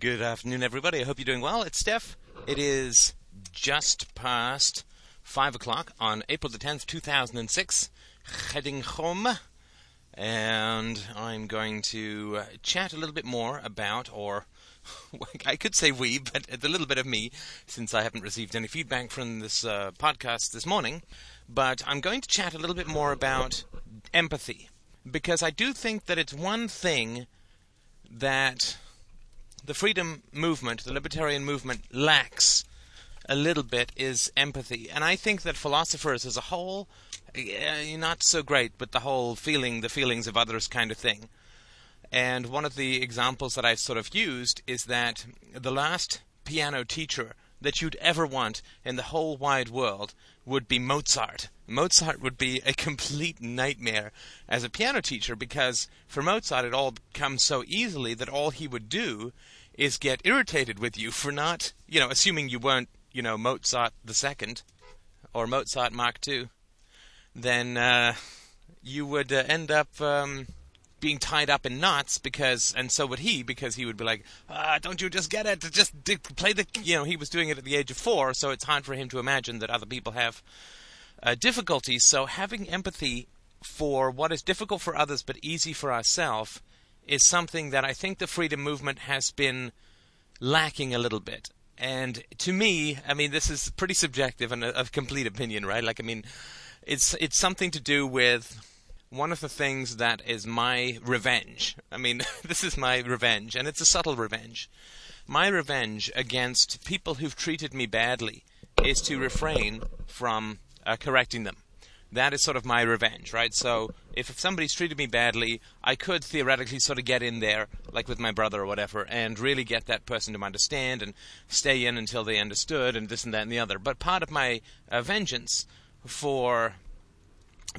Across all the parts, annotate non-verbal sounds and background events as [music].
Good afternoon, everybody. I hope you're doing well. It's Steph. It is just past 5 o'clock on April the 10th, 2006, heading home. And I'm going to uh, chat a little bit more about, or [laughs] I could say we, but a little bit of me, since I haven't received any feedback from this uh, podcast this morning. But I'm going to chat a little bit more about empathy, because I do think that it's one thing that the freedom movement, the libertarian movement, lacks a little bit is empathy. And I think that philosophers as a whole, uh, not so great but the whole feeling the feelings of others kind of thing. And one of the examples that I've sort of used is that the last piano teacher that you'd ever want in the whole wide world would be Mozart. Mozart would be a complete nightmare as a piano teacher because for Mozart it all comes so easily that all he would do is get irritated with you for not, you know, assuming you weren't, you know, Mozart the second or Mozart Mark II, then uh, you would uh, end up um, being tied up in knots because, and so would he, because he would be like, ah, "Don't you just get it? Just play the." You know, he was doing it at the age of four, so it's hard for him to imagine that other people have uh, difficulties. So having empathy for what is difficult for others but easy for ourselves is something that I think the freedom movement has been lacking a little bit. And to me, I mean, this is pretty subjective and a, a complete opinion, right? Like, I mean, it's it's something to do with one of the things that is my revenge. I mean, [laughs] this is my revenge, and it's a subtle revenge. My revenge against people who've treated me badly is to refrain from uh, correcting them. That is sort of my revenge, right? So if, if somebody's treated me badly, I could theoretically sort of get in there, like with my brother or whatever, and really get that person to understand and stay in until they understood and this and that and the other. But part of my uh, vengeance for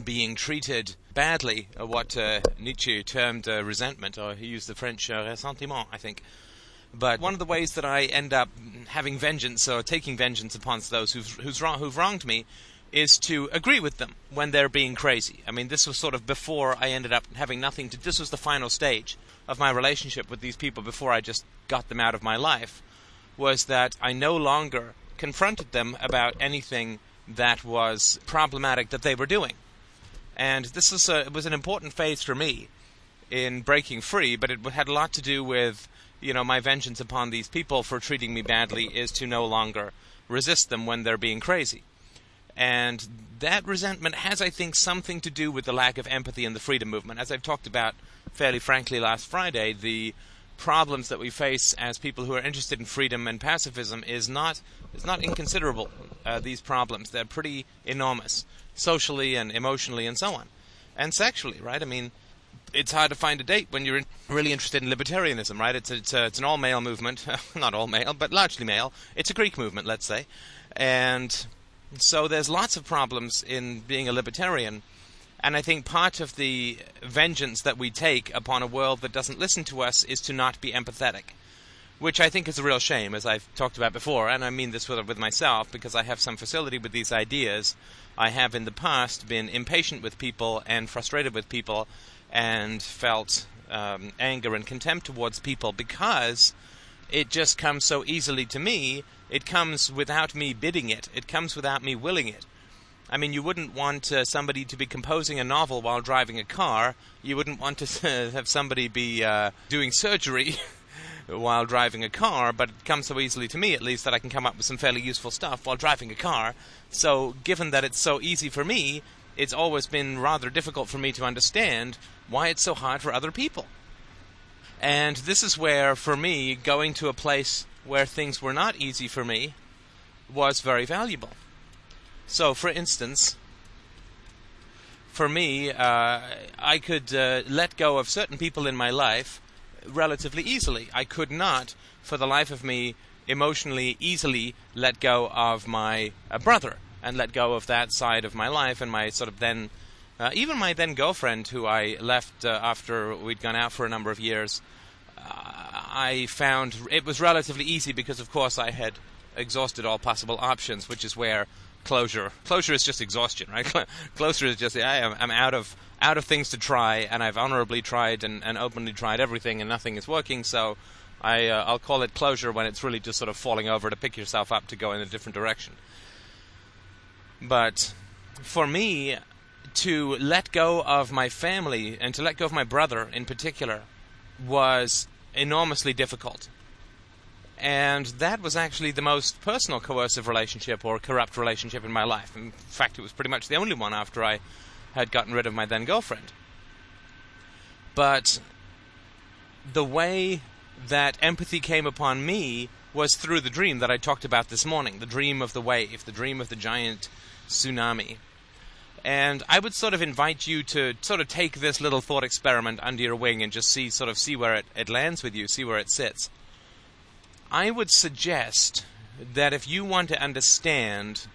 being treated badly, what uh, Nietzsche termed uh, resentment, or he used the French uh, ressentiment, I think. But one of the ways that I end up having vengeance or taking vengeance upon those who've, who's wrong, who've wronged me is to agree with them when they're being crazy. I mean, this was sort of before I ended up having nothing to. This was the final stage of my relationship with these people before I just got them out of my life. Was that I no longer confronted them about anything that was problematic that they were doing. And this was a, was an important phase for me in breaking free, but it had a lot to do with you know my vengeance upon these people for treating me badly is to no longer resist them when they're being crazy. And that resentment has, I think, something to do with the lack of empathy in the freedom movement. As I've talked about fairly frankly last Friday, the problems that we face as people who are interested in freedom and pacifism is not is not inconsiderable. Uh, these problems they're pretty enormous, socially and emotionally and so on, and sexually. Right? I mean, it's hard to find a date when you're really interested in libertarianism. Right? It's a, it's, a, it's an all male movement, [laughs] not all male, but largely male. It's a Greek movement, let's say, and so there's lots of problems in being a libertarian. And I think part of the vengeance that we take upon a world that doesn't listen to us is to not be empathetic. Which I think is a real shame, as I've talked about before, and I mean this with, with myself because I have some facility with these ideas. I have in the past been impatient with people and frustrated with people and felt um, anger and contempt towards people because it just comes so easily to me it comes without me bidding it. It comes without me willing it. I mean, you wouldn't want uh, somebody to be composing a novel while driving a car. You wouldn't want to [laughs] have somebody be uh, doing surgery [laughs] while driving a car, but it comes so easily to me, at least, that I can come up with some fairly useful stuff while driving a car. So, given that it's so easy for me, it's always been rather difficult for me to understand why it's so hard for other people. And this is where, for me, going to a place where things were not easy for me was very valuable. So, for instance, for me, uh, I could uh, let go of certain people in my life relatively easily. I could not, for the life of me, emotionally easily let go of my uh, brother and let go of that side of my life and my sort of then, uh, even my then girlfriend, who I left uh, after we'd gone out for a number of years. I found it was relatively easy because, of course, I had exhausted all possible options, which is where closure closure is just exhaustion, right? [laughs] closure is just I am I'm out of out of things to try, and I've honorably tried and, and openly tried everything, and nothing is working. So I uh, I'll call it closure when it's really just sort of falling over to pick yourself up to go in a different direction. But for me, to let go of my family and to let go of my brother in particular was enormously difficult. And that was actually the most personal coercive relationship or corrupt relationship in my life. In fact, it was pretty much the only one after I had gotten rid of my then girlfriend. But the way that empathy came upon me was through the dream that I talked about this morning the dream of the wave, the dream of the giant tsunami. And I would sort of invite you to sort of take this little thought experiment under your wing and just see sort of see where it, it lands with you, see where it sits. I would suggest that if you want to understand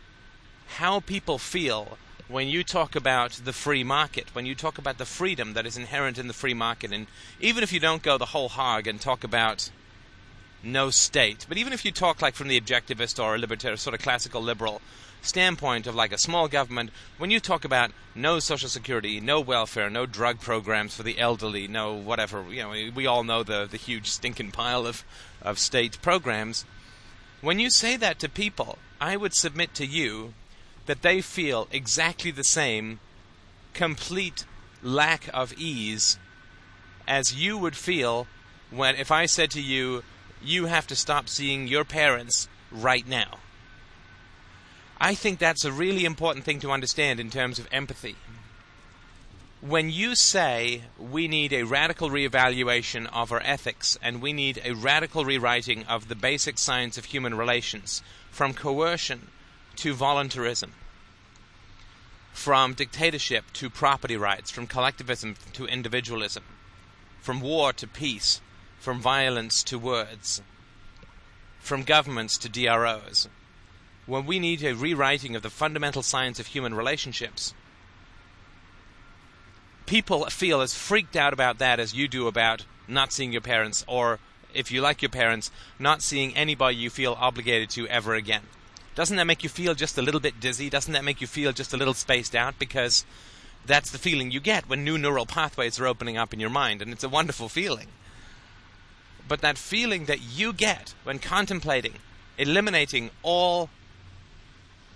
how people feel when you talk about the free market, when you talk about the freedom that is inherent in the free market, and even if you don't go the whole hog and talk about no state, but even if you talk like from the objectivist or a libertarian, sort of classical liberal standpoint of like a small government, when you talk about no social security, no welfare, no drug programs for the elderly, no whatever, you know, we all know the the huge stinking pile of of state programs. When you say that to people, I would submit to you that they feel exactly the same complete lack of ease as you would feel when if I said to you, you have to stop seeing your parents right now. I think that's a really important thing to understand in terms of empathy. When you say we need a radical reevaluation of our ethics and we need a radical rewriting of the basic science of human relations, from coercion to voluntarism, from dictatorship to property rights, from collectivism to individualism, from war to peace, from violence to words, from governments to DROs when we need a rewriting of the fundamental science of human relationships, people feel as freaked out about that as you do about not seeing your parents, or if you like your parents, not seeing anybody you feel obligated to ever again. Doesn't that make you feel just a little bit dizzy? Doesn't that make you feel just a little spaced out? Because that's the feeling you get when new neural pathways are opening up in your mind, and it's a wonderful feeling. But that feeling that you get when contemplating eliminating all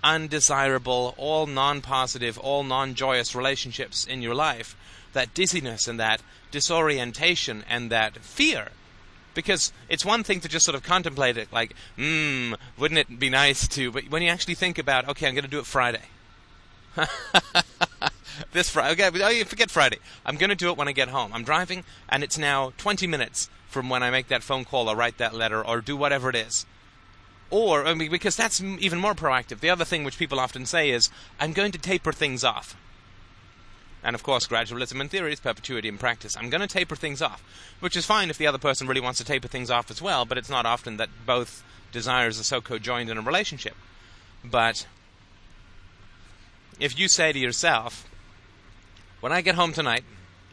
undesirable, all non positive, all non joyous relationships in your life, that dizziness and that disorientation and that fear. Because it's one thing to just sort of contemplate it, like, hmm, wouldn't it be nice to, but when you actually think about, okay, I'm going to do it Friday. [laughs] this Friday, okay, oh, forget Friday. I'm going to do it when I get home. I'm driving, and it's now 20 minutes from when I make that phone call or write that letter or do whatever it is. Or, I mean, because that's even more proactive. The other thing which people often say is, I'm going to taper things off. And of course, gradualism in theory is perpetuity in practice. I'm going to taper things off, which is fine if the other person really wants to taper things off as well, but it's not often that both desires are so co-joined in a relationship. But if you say to yourself, when I get home tonight,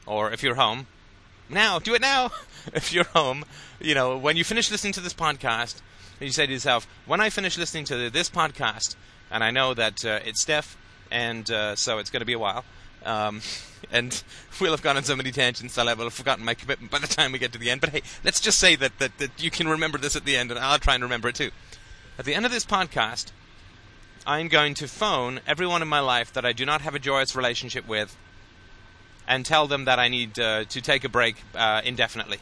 or if you're home, now, do it now. [laughs] if you're home, you know, when you finish listening to this podcast, you say to yourself, when I finish listening to this podcast, and I know that uh, it's Steph, and uh, so it's going to be a while, um, [laughs] and [laughs] we'll have gone on so many tangents, I'll have forgotten my commitment by the time we get to the end. But hey, let's just say that, that, that you can remember this at the end, and I'll try and remember it too. At the end of this podcast, I'm going to phone everyone in my life that I do not have a joyous relationship with and tell them that I need uh, to take a break uh, indefinitely.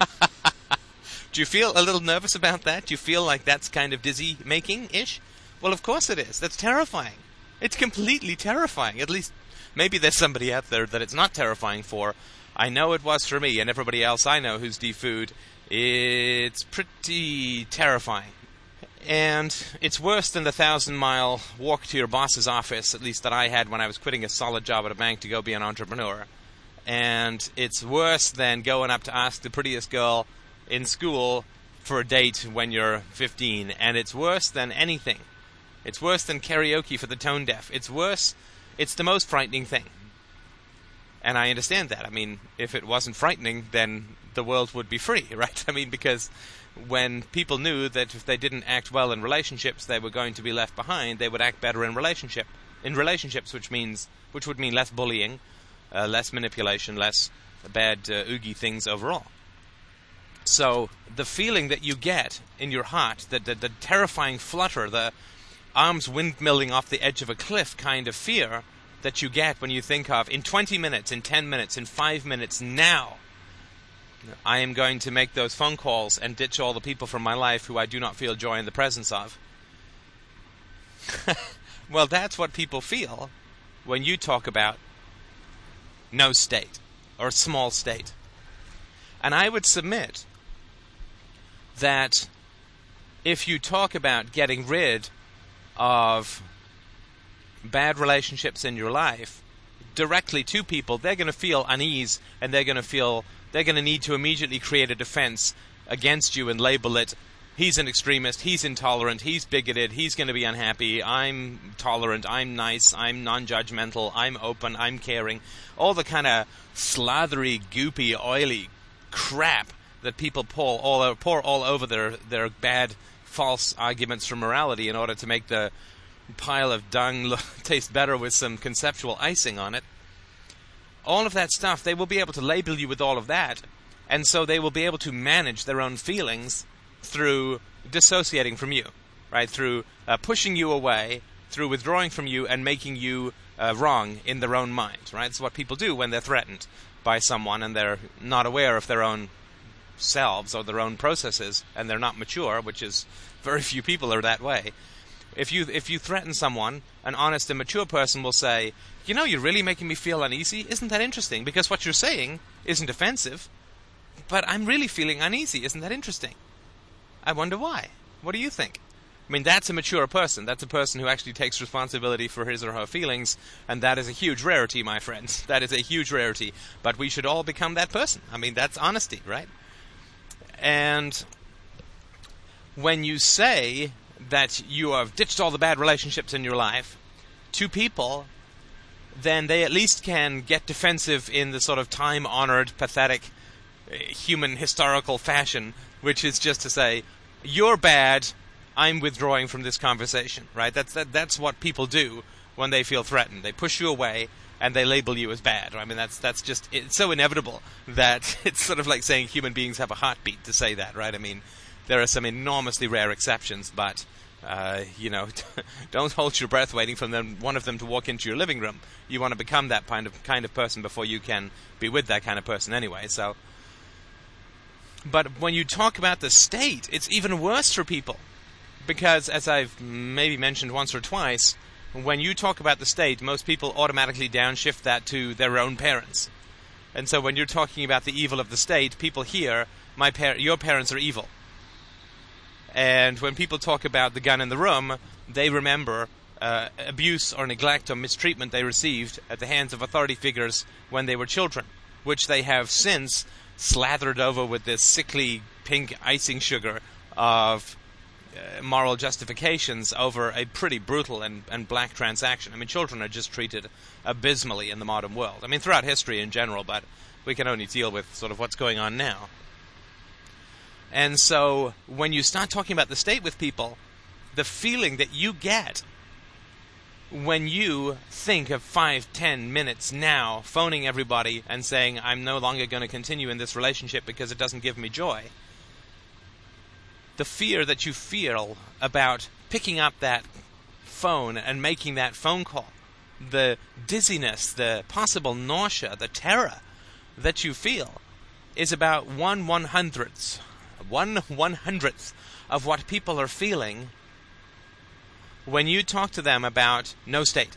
[laughs] Do you feel a little nervous about that? Do you feel like that's kind of dizzy making ish? Well, of course it is. That's terrifying. It's completely terrifying. At least, maybe there's somebody out there that it's not terrifying for. I know it was for me and everybody else I know who's defoo'd. It's pretty terrifying. And it's worse than the thousand mile walk to your boss's office, at least that I had when I was quitting a solid job at a bank to go be an entrepreneur. And it's worse than going up to ask the prettiest girl in school for a date when you're 15, and it's worse than anything. It's worse than karaoke for the tone deaf. It's worse. It's the most frightening thing. And I understand that. I mean, if it wasn't frightening, then the world would be free, [laughs] right? I mean, because when people knew that if they didn't act well in relationships, they were going to be left behind, they would act better in relationship in relationships, which means which would mean less bullying, uh, less manipulation, less bad uh, oogie things overall. So the feeling that you get in your heart, the, the, the terrifying flutter, the arms windmilling off the edge of a cliff kind of fear that you get when you think of in 20 minutes, in 10 minutes, in 5 minutes, now, I am going to make those phone calls and ditch all the people from my life who I do not feel joy in the presence of. [laughs] well, that's what people feel when you talk about no state or a small state. And I would submit that if you talk about getting rid of bad relationships in your life directly to people, they're going to feel unease and they're going to feel they're going to need to immediately create a defense against you and label it he's an extremist, he's intolerant, he's bigoted, he's going to be unhappy, I'm tolerant, I'm nice, I'm non judgmental, I'm open, I'm caring. All the kind of slathery, goopy, oily crap that people pour all, pour all over their, their bad, false arguments for morality in order to make the pile of dung [laughs] taste better with some conceptual icing on it. All of that stuff, they will be able to label you with all of that, and so they will be able to manage their own feelings through dissociating from you, right? Through uh, pushing you away, through withdrawing from you and making you uh, wrong in their own mind, right? It's what people do when they're threatened by someone and they're not aware of their own selves or their own processes and they're not mature, which is [laughs] very few people are that way. If you if you threaten someone, an honest and mature person will say, "You know, you're really making me feel uneasy. Isn't that interesting? Because what you're saying isn't offensive, but I'm really feeling uneasy. Isn't that interesting?" I wonder why. What do you think? I mean, that's a mature person. That's a person who actually takes responsibility for his or her feelings, and that is a huge rarity, my friends. [laughs] That is a huge rarity. But we should all become that person. I mean, that's honesty, right? And when you say that you have ditched all the bad relationships in your life to people, then they at least can get defensive in the sort of time honored, pathetic, human historical fashion which is just to say, you're bad. I'm withdrawing from this conversation. Right? That's that, that's what people do when they feel threatened. They push you away and they label you as bad. I mean, that's that's just it's so inevitable that [laughs] it's sort of like saying human beings have a heartbeat to say that, right? I mean, there are some enormously rare exceptions, but uh, you know, [laughs] don't hold your breath waiting for them one of them to walk into your living room. You want to become that kind of kind of person before you can be with that kind of person anyway. So but when you talk about the state, it's even worse for people. Because, as I've maybe mentioned once or twice, when you talk about the state, most people automatically downshift that to their own parents. And so when you're talking about the evil of the state, people hear, my par- your parents are evil. And when people talk about the gun in the room, they remember uh, abuse or neglect or mistreatment they received at the hands of authority figures when they were children, which they have since slathered over with this sickly pink icing sugar of Uh, moral justifications over a pretty brutal and, and black transaction. I mean, children are just treated abysmally in the modern world. I mean, throughout history in general, but we can only deal with sort of what's going on now. And so, when you start talking about the state with people, the feeling that you get when you think of five, ten minutes now phoning everybody and saying, I'm no longer going to continue in this relationship because it doesn't give me joy, the fear that you feel about picking up that phone and making that phone call, the dizziness, the possible nausea, the terror that you feel is about one one hundredth, one one hundredth of what people are feeling when you talk to them about no state.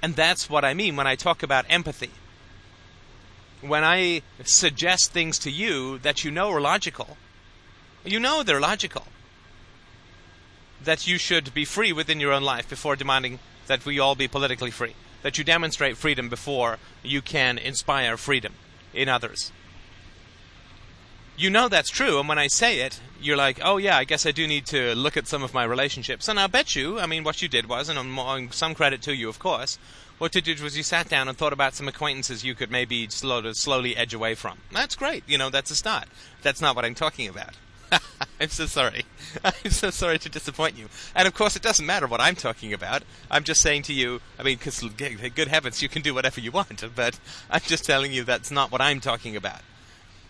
And that's what I mean when I talk about empathy. When I suggest things to you that you know are logical, you know they're logical. That you should be free within your own life before demanding that we all be politically free. That you demonstrate freedom before you can inspire freedom in others you know that's true, and when I say it, you're like, oh yeah, I guess I do need to look at some of my relationships. And I'll bet you, I mean, what you did was, and I'm, some credit to you, of course, what you did was you sat down and thought about some acquaintances you could maybe slow slowly edge away from. That's great, you know, that's a start. That's not what I'm talking about. [laughs] I'm so sorry. [laughs] I'm so sorry to disappoint you. And of course, it doesn't matter what I'm talking about. I'm just saying to you, I mean, because good heavens, you can do whatever you want, [laughs] but I'm just telling you that's not what I'm talking about.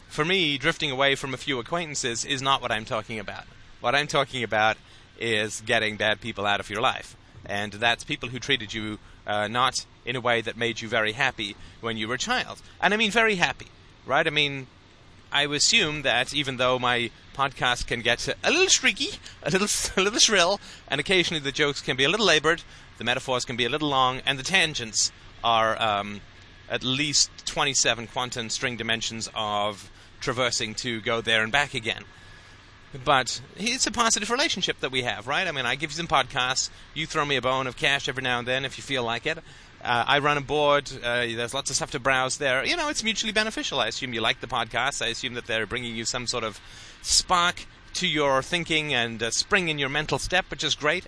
for me, drifting away from a few acquaintances is not what I'm talking about. What I'm talking about is getting bad people out of your life. And that's people who treated you uh, not in a way that made you very happy when you were a child. And I mean very happy, right? I mean, I assume that even though my podcast can get a little streaky, a little, [laughs] a little shrill, and occasionally the jokes can be a little labored, the metaphors can be a little long, and the tangents are um, at least 27 quantum string dimensions of traversing to go there and back again. But it's a positive relationship that we have, right? I mean, I give you some podcasts. You throw me a bone of cash every now and then if you feel like it. Uh, I run a board. Uh, there's lots of stuff to browse there. You know, it's mutually beneficial. I assume you like the podcasts. I assume that they're bringing you some sort of spark to your thinking and a spring in your mental step, which is great.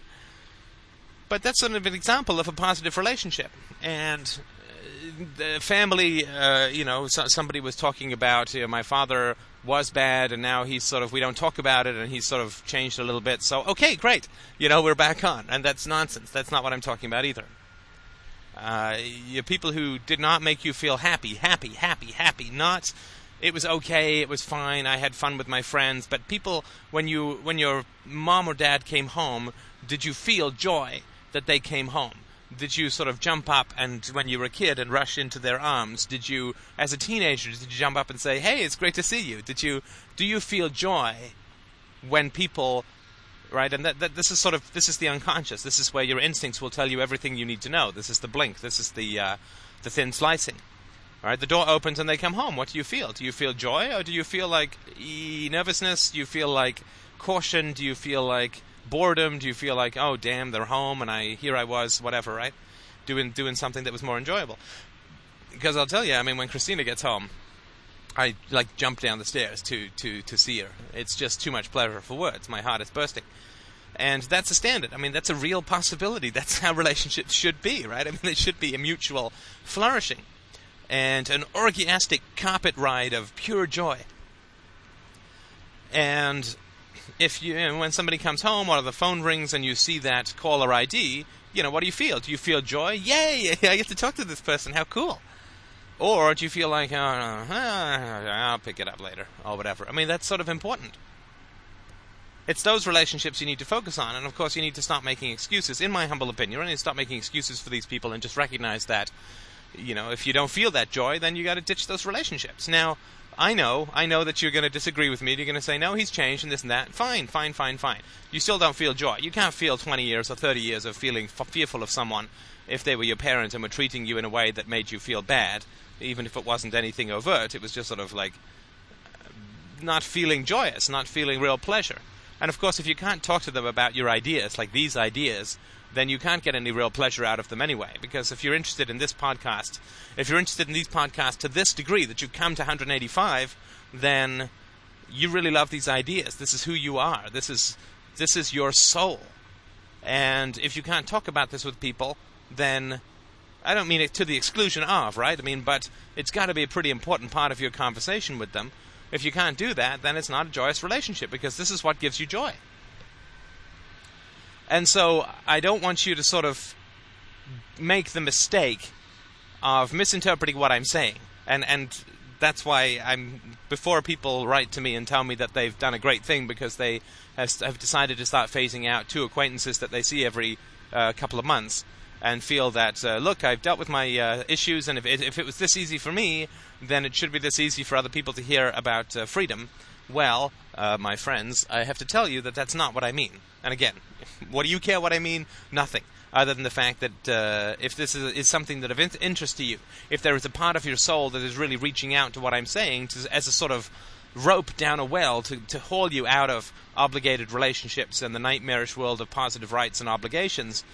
But that's sort of an example of a positive relationship. And uh, the family, uh, you know, so, somebody was talking about you know, my father was bad, and now he's sort of we don't talk about it, and he's sort of changed a little bit. So okay, great, you know we're back on, and that's nonsense. That's not what I'm talking about either. Uh, people who did not make you feel happy, happy, happy, happy, not it was okay, it was fine, I had fun with my friends, but people when you when your mom or dad came home, did you feel joy that they came home? Did you sort of jump up and when you were a kid and rush into their arms did you as a teenager did you jump up and say hey it's great to see you. Did you do you feel joy when people right and that, that this is sort of this is the unconscious. This is where your instincts will tell you everything you need to know. This is the blink. This is the uh, the thin slicing. All right? The door opens and they come home. What do you feel? Do you feel joy or do you feel like e- nervousness do you feel like caution? Do you feel like boredom? Do you feel like, oh damn, they're home and I here I was, whatever, right? Doing doing something that was more enjoyable. Because I'll tell you, I mean, when Christina gets home, I like jump down the stairs to to to see her. It's just too much pleasure for words. My heart is bursting. And that's a standard. I mean, that's a real possibility. [laughs] That's how relationships should be, right? I mean, they should be a mutual flourishing and an orgiastic carpet ride of pure joy. And if you, when somebody comes home or the phone rings and you see that caller ID, you know, what do you feel? Do you feel joy? Yay! [laughs] I get to talk to this person. How cool! Or do you feel like, oh, [laughs] I'll pick it up later or whatever? I mean, that's sort of important. It's those relationships you need to focus on, and of course, you need to stop making excuses. In my humble opinion, you need to stop making excuses for these people and just recognize that, you know, if you don't feel that joy, then you got to ditch those relationships. Now, I know, I know that you're going to disagree with me. You're going to say, no, he's changed and this and that. Fine, fine, fine, fine. You still don't feel joy. You can't feel 20 years or 30 years of feeling f- fearful of someone if they were your parent and were treating you in a way that made you feel bad, even if it wasn't anything overt. It was just sort of like uh, not feeling joyous, not feeling real pleasure. And of course, if you can't talk to them about your ideas, like these ideas, then you can't get any real pleasure out of them anyway. Because if you're interested in this podcast, if you're interested in these podcasts to this degree that you've come to 185, then you really love these ideas. This is who you are. This is this is your soul. And if you can't talk about this with people, then I don't mean it to the exclusion of, right? I mean, but it's got to be a pretty important part of your conversation with them. If you can't do that, then it's not a joyous relationship because this is what gives you joy. And so I don't want you to sort of make the mistake of misinterpreting what I'm saying. And and that's why I'm before people write to me and tell me that they've done a great thing because they have decided to start phasing out two acquaintances that they see every uh, couple of months and feel that uh, look I've dealt with my uh, issues and if it, if it was this easy for me then it should be this easy for other people to hear about uh, freedom well uh, my friends I have to tell you that that's not what I mean and again [laughs] what do you care what I mean? Nothing. Other than the fact that uh, if this is, is, something that of interest to you, if there is a part of your soul that is really reaching out to what I'm saying to, as a sort of rope down a well to, to haul you out of obligated relationships and the nightmarish world of positive rights and obligations,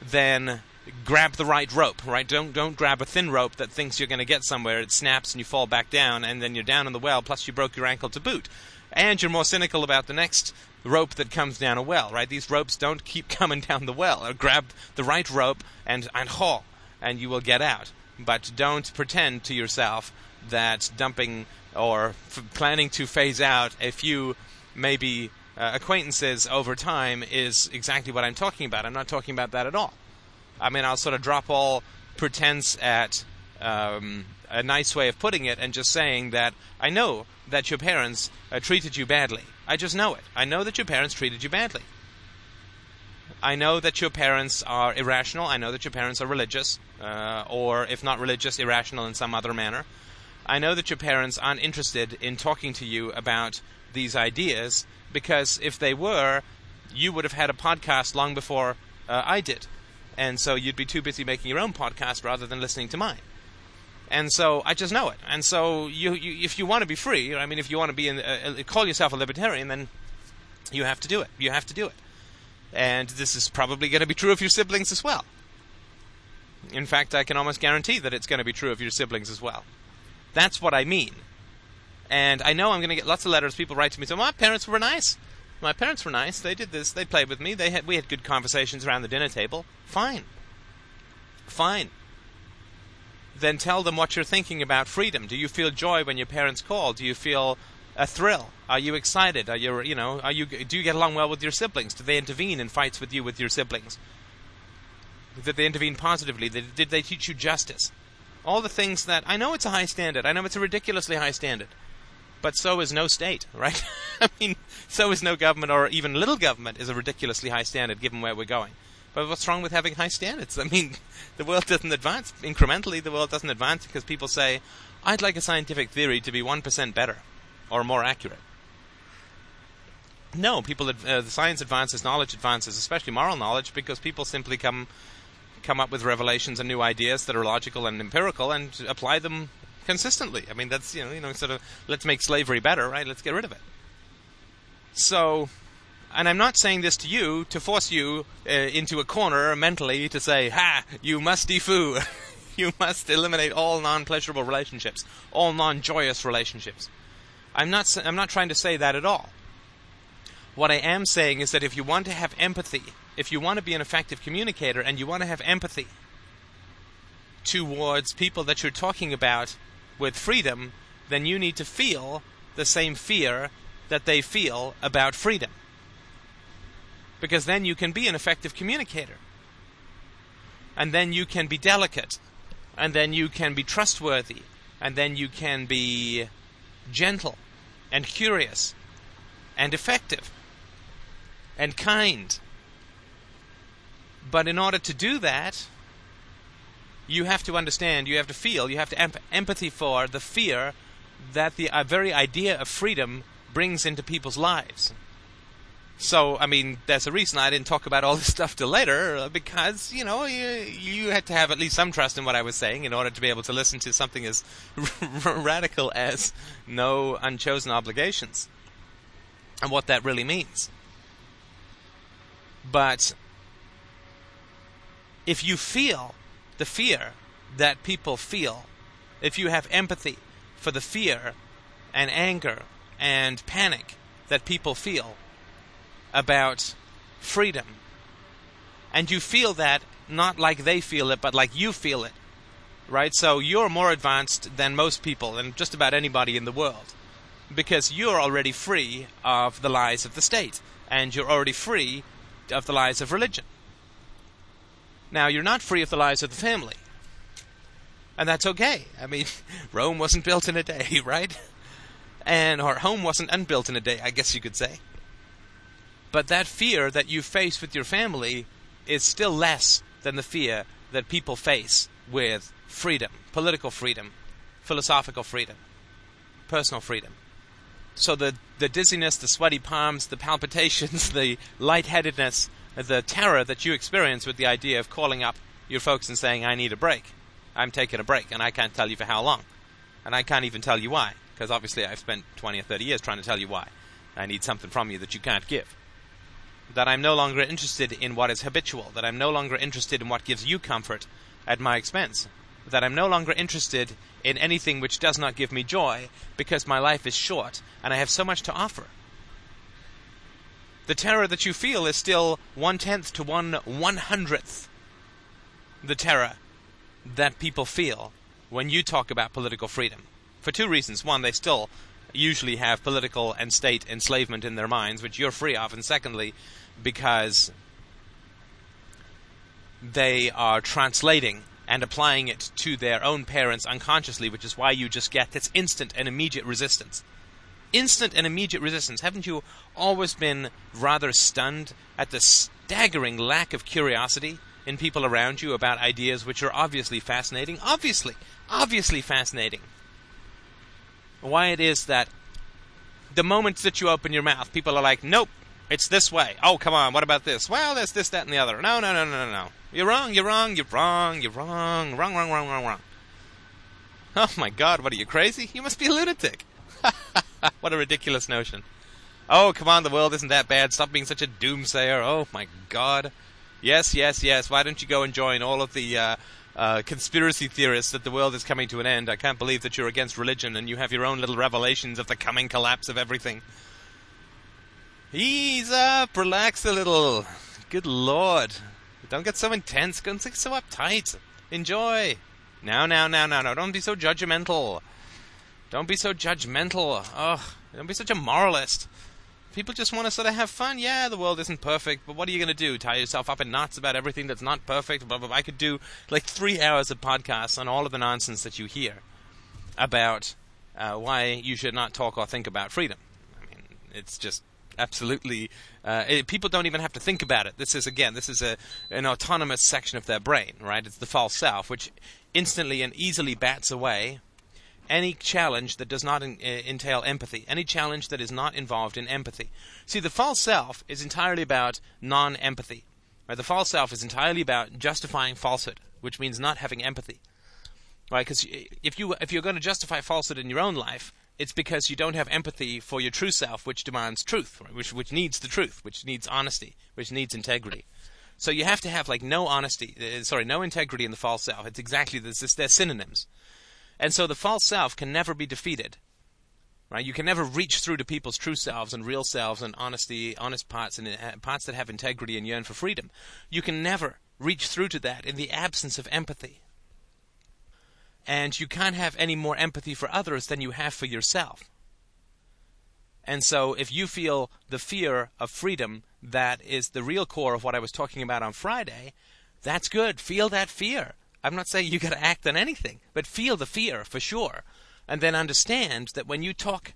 then grab the right rope, right? Don't don't grab a thin rope that thinks you're going to get somewhere. It snaps and you fall back down, and then you're down in the well. Plus, you broke your ankle to boot, and you're more cynical about the next rope that comes down a well, right? These ropes don't keep [laughs] coming down the well. Or grab the right rope and, and haul, and you will get out. But don't pretend to yourself that dumping or f- planning to phase out a few maybe uh, acquaintances over time is exactly what I'm talking about. I'm not talking about that at all. I mean, I'll sort of drop all pretense at um, a nice way of putting it and just saying that I know that your parents uh, treated you badly. I just know it. I know that your parents treated you badly. I know that your parents are irrational. I know that your parents are religious, uh, or if not religious, irrational in some other manner. I know that your parents aren't interested in talking to you about these ideas because if they were, you would have had a podcast long before uh, I did. And so you'd be too busy making your own podcast rather than listening to mine. And so I just know it. And so you, you if you want to be free, I mean, if you want to be in, uh, uh, call yourself a libertarian, then you have to do it. You have to do it. And this is probably going to be true of your siblings as well. In fact, I can almost guarantee that it's going to be true of your siblings as well. That's what I mean. And I know I'm going to get lots of letters. People write to me saying, "My parents were nice. My parents were nice. They did this. They played with me. They had we had good conversations around the dinner table. Fine. Fine. Then tell them what you're thinking about freedom. Do you feel joy when your parents call? Do you feel a thrill? Are you excited? Are you you know are you do you get along well with your siblings? Do they intervene in fights with you with your siblings? Did they intervene positively? Did they teach you justice? All the things that I know it's a high standard. I know it's a ridiculously high standard. But so is no state, right? [laughs] [laughs] I mean, so is no government or even little government is a ridiculously high standard given where we're going. But what's wrong with having high standards? [laughs] I mean, the world doesn't advance incrementally. The world doesn't advance because people say, "I'd like a scientific theory to be one percent better or more accurate." No, people. Uh, the science advances, knowledge advances, especially moral knowledge, because people simply come come up with revelations and new ideas that are logical and empirical and apply them consistently. I mean, that's you know, you know, sort of let's make slavery better, right? Let's get rid of it. So, and I'm not saying this to you to force you uh, into a corner mentally to say, "Ha, you must defoo." [laughs] you must eliminate all non-pleasurable relationships, all non-joyous relationships. I'm not I'm not trying to say that at all. What I am saying is that if you want to have empathy, if you want to be an effective communicator and you want to have empathy towards people that you're talking about with freedom, then you need to feel the same fear that they feel about freedom. Because then you can be an effective communicator. And then you can be delicate. And then you can be trustworthy. And then you can be gentle and curious and effective and kind. But in order to do that, you have to understand, you have to feel, you have to emp- empathy for the fear that the uh, very idea of freedom brings into people's lives. So, I mean, there's a reason I didn't talk about all this [laughs] stuff till later, uh, because, you know, you, you had to have at least some trust in what I was saying in order to be able to listen to something as [laughs] radical as no unchosen obligations and what that really means. But if you feel the fear that people feel, if you have empathy for the fear and anger and panic that people feel about freedom, and you feel that not like they feel it, but like you feel it, right? So you're more advanced than most people and just about anybody in the world because you're already free of the lies of the state and you're already free of the lies of religion. Now, you're not free of the lies of the family. And that's okay. I mean, [laughs] Rome wasn't built in a day, [laughs] right? And our home wasn't unbuilt in a day, I guess you could say. But that fear that you face with your family is still less than the fear that people face with freedom, political freedom, philosophical freedom, personal freedom. So the the dizziness, the sweaty palms, the palpitations, [laughs] the lightheadedness the terror that you experience with the idea of calling up your folks and saying, I need a break. I'm taking a break, and I can't tell you for how long. And I can't even tell you why, because obviously I've spent 20 or 30 years trying to tell you why. I need something from you that you can't give. That I'm no longer interested in what is habitual, that I'm no longer interested in what gives you comfort at my expense, that I'm no longer interested in anything which does not give me joy, because my life is short and I have so much to offer the terror that you feel is still one tenth to one one hundredth the terror that people feel when you talk about political freedom. For two reasons. One, they still usually have political and state enslavement in their minds, which you're free of. And secondly, because they are translating and applying it to their own parents unconsciously, which is why you just get this instant and immediate resistance. Instant and immediate resistance. Haven't you always been rather stunned at the staggering lack of curiosity in people around you about ideas which are obviously fascinating? Obviously, obviously fascinating. Why it is that the moment that you open your mouth, people are like, nope, it's this way. Oh, come on, what about this? Well, there's this, that, and the other. No, no, no, no, no, no. You're wrong, you're wrong, you're wrong, you're wrong, wrong, wrong, wrong, wrong, wrong. Oh my god, what are you, crazy? You must be a lunatic. [laughs] what a ridiculous notion. Oh, come on, the world isn't that bad. Stop being such a doomsayer. Oh my god. Yes, yes, yes. Why don't you go and join all of the uh, uh, conspiracy theorists that the world is coming to an end? I can't believe that you're against religion and you have your own little revelations of the coming collapse of everything. Ease up, relax a little. Good lord. Don't get so intense. Don't get so uptight. Enjoy. Now, now, now, now, now. Don't be so judgmental. Don't be so judgmental. Ugh. Don't be such a moralist. People just want to sort of have fun. Yeah, the world isn't perfect, but what are you going to do? Tie yourself up in knots about everything that's not perfect? Blah, blah, blah. I could do like three hours of podcasts on all of the nonsense that you hear about uh, why you should not talk or think about freedom. I mean, it's just absolutely. Uh, it, people don't even have to think about it. This is again, this is a an autonomous section of their brain, right? It's the false self, which instantly and easily bats away any challenge that does not in, uh, entail empathy, any challenge that is not involved in empathy. See, the false self is entirely about non-empathy. Right? The false self is entirely about justifying falsehood, which means not having empathy. Right? Because if you if you're going to justify falsehood in your own life, it's because you don't have empathy for your true self, which demands truth, right? which which needs the truth, which needs honesty, which needs integrity. So you have to have like no honesty, uh, sorry, no integrity in the false self. It's exactly this. They're synonyms, and so the false self can never be defeated. Right? You can never reach through to people's true selves and real selves and honesty, honest parts and uh, parts that have integrity and yearn for freedom. You can never reach through to that in the absence of empathy and you can't have any more empathy for others than you have for yourself. And so, if you feel the fear of freedom that is the real core of what I was talking about on Friday, that's good. Feel that fear. I'm not saying you got to act on anything, but feel the fear for sure. And then understand that when you talk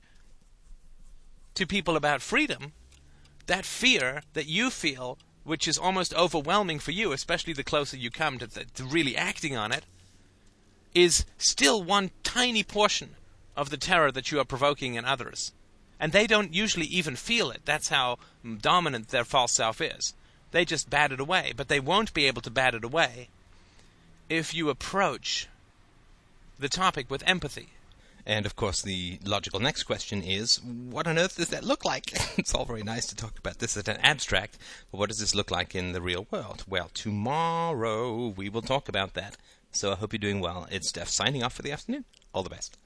to people about freedom, that fear that you feel, which is almost overwhelming for you, especially the closer you come to, the, to really acting on it, is still one tiny portion of the terror that you are provoking in others. And they don't usually even feel it. That's how dominant their false self is. They just bat it away. But they won't be able to bat it away if you approach the topic with empathy. And of course, the logical next question is what on earth does that look like? [laughs] it's all very nice to talk about this at an abstract, but what does this look like in the real world? Well, tomorrow we will talk about that. So I hope you're doing well. It's Steph signing off for the afternoon. All the best.